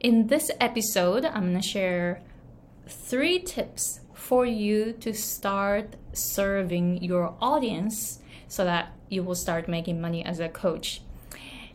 In this episode, I'm going to share three tips for you to start serving your audience so that you will start making money as a coach.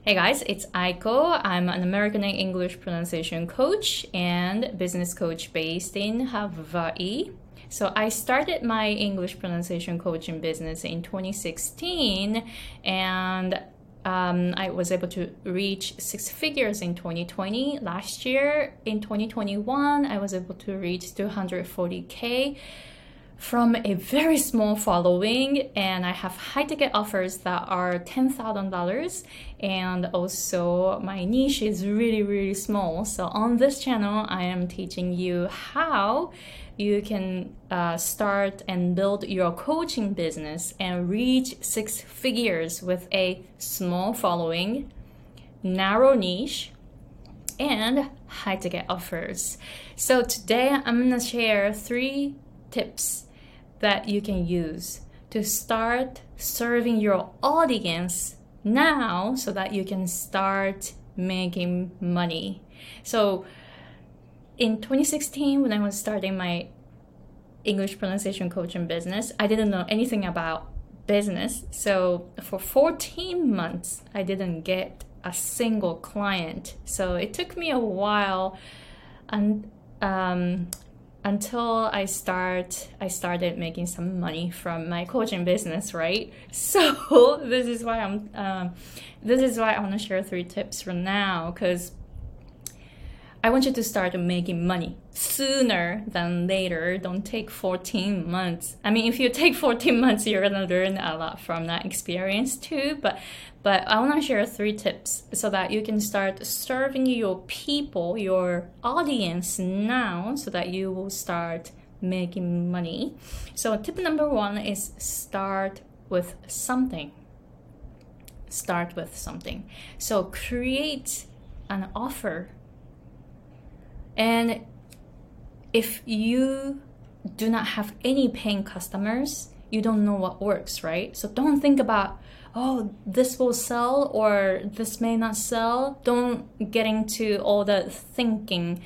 Hey guys, it's Aiko. I'm an American English pronunciation coach and business coach based in Hawaii. So I started my English pronunciation coaching business in 2016 and um, I was able to reach six figures in 2020. Last year, in 2021, I was able to reach 240k from a very small following and i have high ticket offers that are $10000 and also my niche is really really small. So on this channel i am teaching you how you can uh, start and build your coaching business and reach six figures with a small following narrow niche and high ticket offers. So today i'm to share three tips that you can use to start serving your audience now so that you can start making money. So in 2016 when I was starting my English pronunciation coaching business, I didn't know anything about business. So for 14 months I didn't get a single client. So it took me a while and um, until I start I started making some money from my coaching business, right? So this is why I'm um, this is why I want to share three tips for now because I want you to start making money sooner than later. Don't take 14 months. I mean, if you take 14 months, you're gonna learn a lot from that experience too. But but I want to share three tips so that you can start serving your people, your audience now, so that you will start making money. So tip number one is start with something. Start with something. So create an offer and if you do not have any paying customers, you don't know what works, right? So don't think about, oh, this will sell or this may not sell. Don't get into all the thinking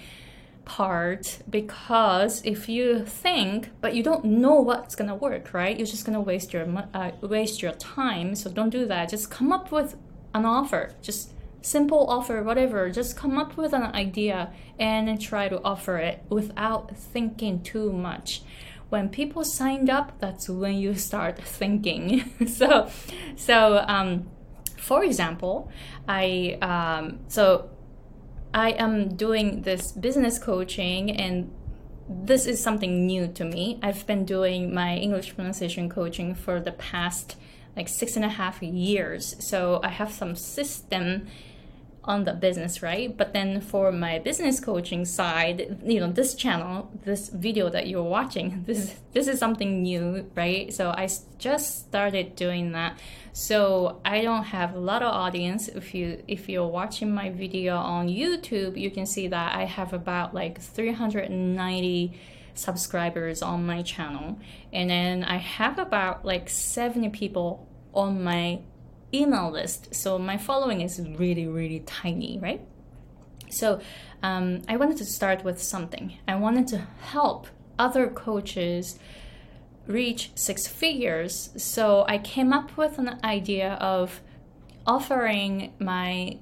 part because if you think but you don't know what's gonna work right you're just gonna waste your uh, waste your time so don't do that just come up with an offer just simple offer, whatever. Just come up with an idea and try to offer it without thinking too much. When people signed up, that's when you start thinking. so, so um, for example, I um, so I am doing this business coaching and this is something new to me. I've been doing my English pronunciation coaching for the past like six and a half years. So I have some system on the business, right? But then for my business coaching side, you know, this channel, this video that you're watching, this this is something new, right? So I just started doing that. So I don't have a lot of audience. If you if you're watching my video on YouTube, you can see that I have about like 390 subscribers on my channel. And then I have about like 70 people on my email list. So my following is really, really tiny, right? So um, I wanted to start with something. I wanted to help other coaches reach six figures. So I came up with an idea of offering my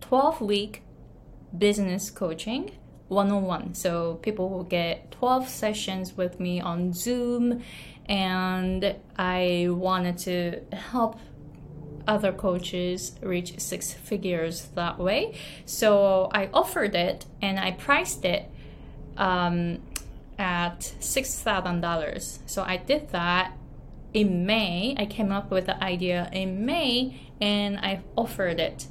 12 week business coaching one on one. So people will get 12 sessions with me on Zoom, and I wanted to help other coaches reach six figures that way. So I offered it and I priced it um, at $6,000. So I did that in May. I came up with the idea in May and I offered it.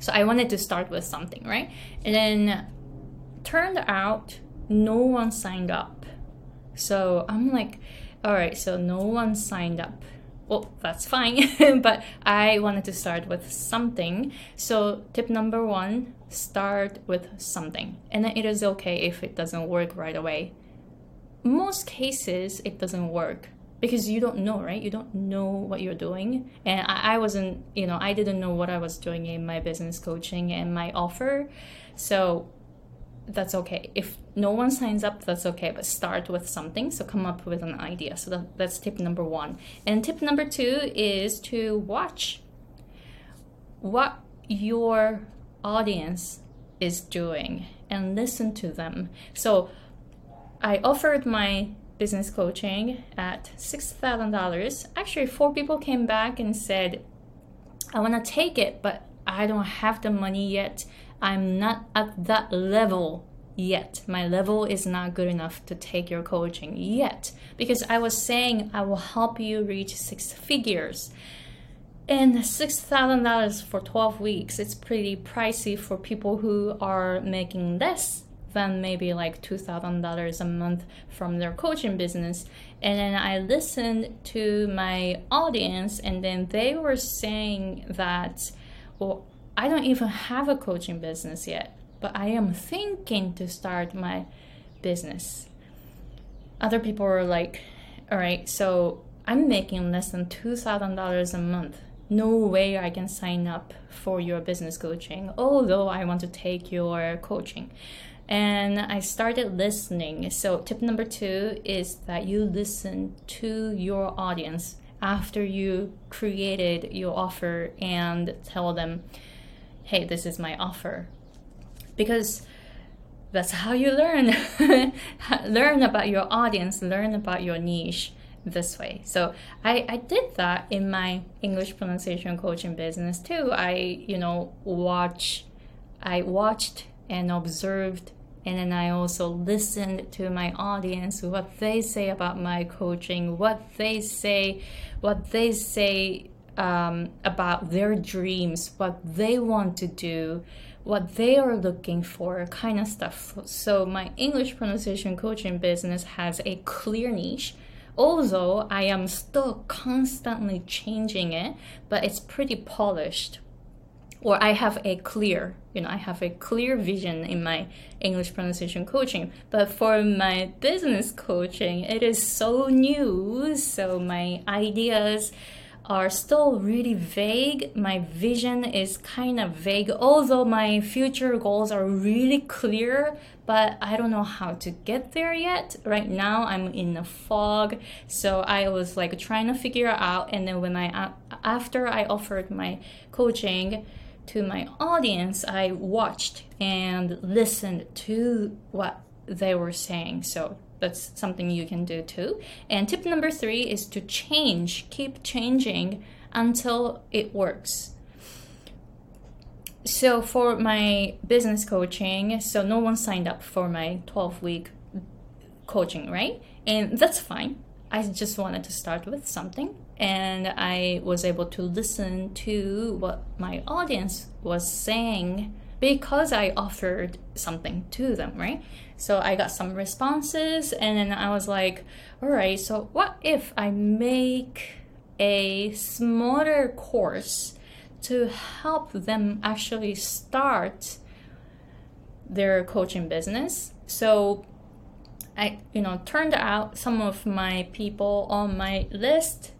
So I wanted to start with something, right? And then turned out no one signed up. So I'm like, all right, so no one signed up well, that's fine. but I wanted to start with something. So, tip number one start with something. And then it is okay if it doesn't work right away. Most cases, it doesn't work because you don't know, right? You don't know what you're doing. And I, I wasn't, you know, I didn't know what I was doing in my business coaching and my offer. So that's okay. If no one signs up, that's okay, but start with something. So come up with an idea. So that, that's tip number one. And tip number two is to watch what your audience is doing and listen to them. So I offered my business coaching at $6,000. Actually, four people came back and said, I want to take it, but I don't have the money yet. I'm not at that level yet. My level is not good enough to take your coaching yet. Because I was saying I will help you reach six figures. And $6,000 for 12 weeks, it's pretty pricey for people who are making less than maybe like $2,000 a month from their coaching business. And then I listened to my audience, and then they were saying that, well, I don't even have a coaching business yet, but I am thinking to start my business. Other people were like, all right, so I'm making less than $2,000 a month no way I can sign up for your business coaching, although I want to take your coaching. And I started listening. So, tip number two is that you listen to your audience after you created your offer and tell them, hey, this is my offer. Because that's how you learn. learn about your audience, learn about your niche this way. So I, I did that in my English pronunciation coaching business too. I, you know, watch I watched and observed and then I also listened to my audience what they say about my coaching, what they say, what they say um, about their dreams, what they want to do, what they are looking for, kind of stuff. So my English pronunciation coaching business has a clear niche although I am still constantly changing it, but it's pretty polished. Or I have a clear, you know, I have a clear vision in my English pronunciation coaching. But for my business coaching, it is so new. So my ideas are still really vague. My vision is kind of vague, although my future goals are really clear, but I don't know how to get there yet. Right now, I'm in a fog, so I was like trying to figure out. And then when I after I offered my coaching to my audience, I watched and listened to what they were saying. So that's something you can do too. And tip number three is to change, keep changing until it works. So for my business coaching, so no one signed up for my 12 week coaching, right? And that's fine. I just wanted to start with something and I was able to listen to what my audience was saying because I offered something to them, right? So I got some responses, and then I was like, all right, so what if I make a smaller course to help them actually start their coaching business? So I, you know, turned out some of my people on my list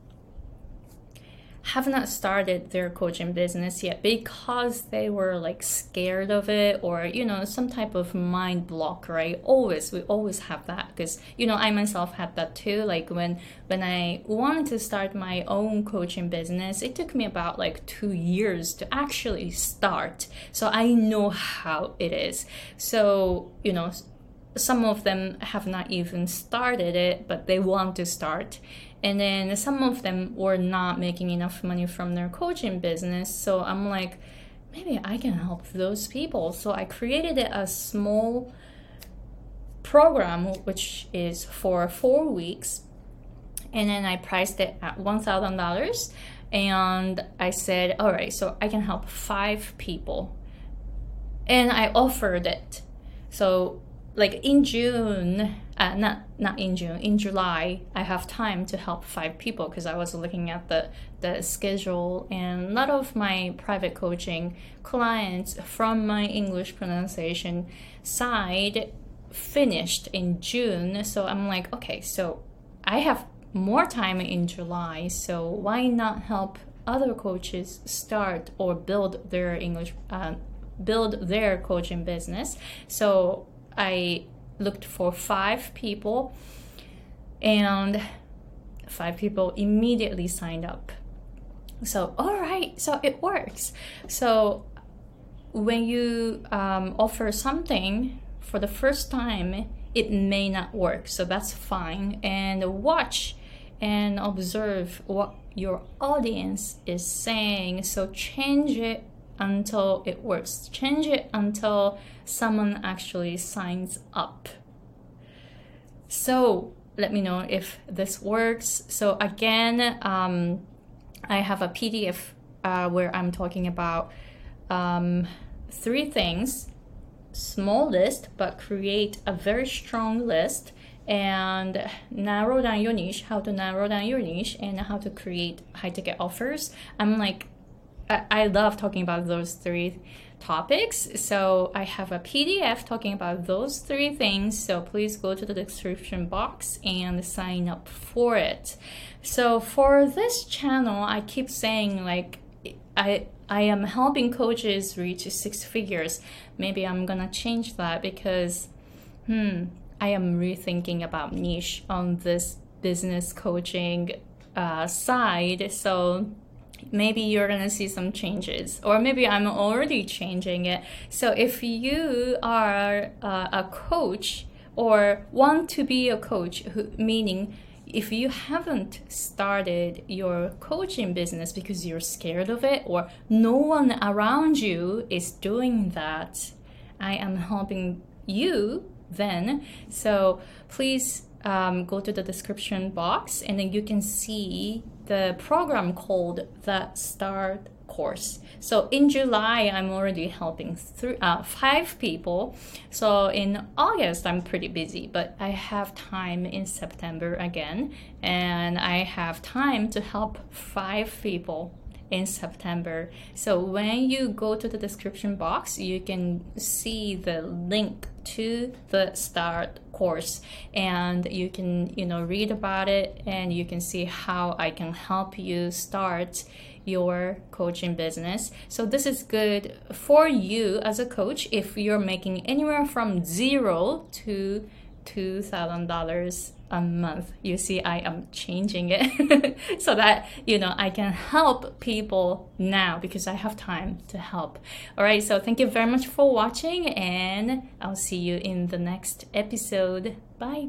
have not started their coaching business yet because they were like scared of it or you know some type of mind block right? Always we always have that because you know i myself had that too. Like when when i wanted to start my own coaching business it took me about like two years to actually start. So i know how it is. So you know some of them have not even started it but they want to start and then some of them were not making enough money from their coaching business. So i'm like maybe i can help those people. So i created a small program which is for four weeks. And then i priced it at $1000 and i said all right so i can help five people. And i offered it. So like in June, uh, not not in June, in July, I have time to help five people because I was looking at the the schedule and a lot of my private coaching clients from my English pronunciation side finished in June. So I'm like, okay, so I have more time in July, so why not help other coaches start or build their English, uh, build their coaching business? So I looked for five people, and five people immediately signed up. So, all right, so it works. So, when you um, offer something for the first time, it may not work. So, that's fine. And watch and observe what your audience is saying. So, change it until it works, change it until someone actually signs up. So, let me know if this works. So, again, um, I have a PDF uh, where I'm talking about um, three things small list, but create a very strong list and narrow down your niche, how to narrow down your niche, and how to create high ticket offers. I'm like, I, I love talking about those three topics. So I have a PDF talking about those three things. So please go to the description box and sign up for it. So for this channel, I keep saying like I I am helping coaches reach six figures. Maybe I'm gonna change that because hmm, I am rethinking about niche on this business coaching uh, side. So maybe you're going to see some changes or maybe i'm already changing it. So if you are uh, a coach or want to be a coach who, meaning if you haven't started your coaching business because you're scared of it or no one around you is doing that i am helping you then. So please um, go to the description box and then you can see the program called the Start course. So in July, I'm already helping three, uh, five people. So in August, I'm pretty busy, but I have time in September again, and I have time to help five people in September. So when you go to the description box, you can see the link to the start course and you can you know read about it and you can see how I can help you start your coaching business. So this is good for you as a coach if you're making anywhere from 0 to $2,000 a month. You see, I am changing it so that, you know, I can help people now because I have time to help. All right, so thank you very much for watching, and I'll see you in the next episode. Bye.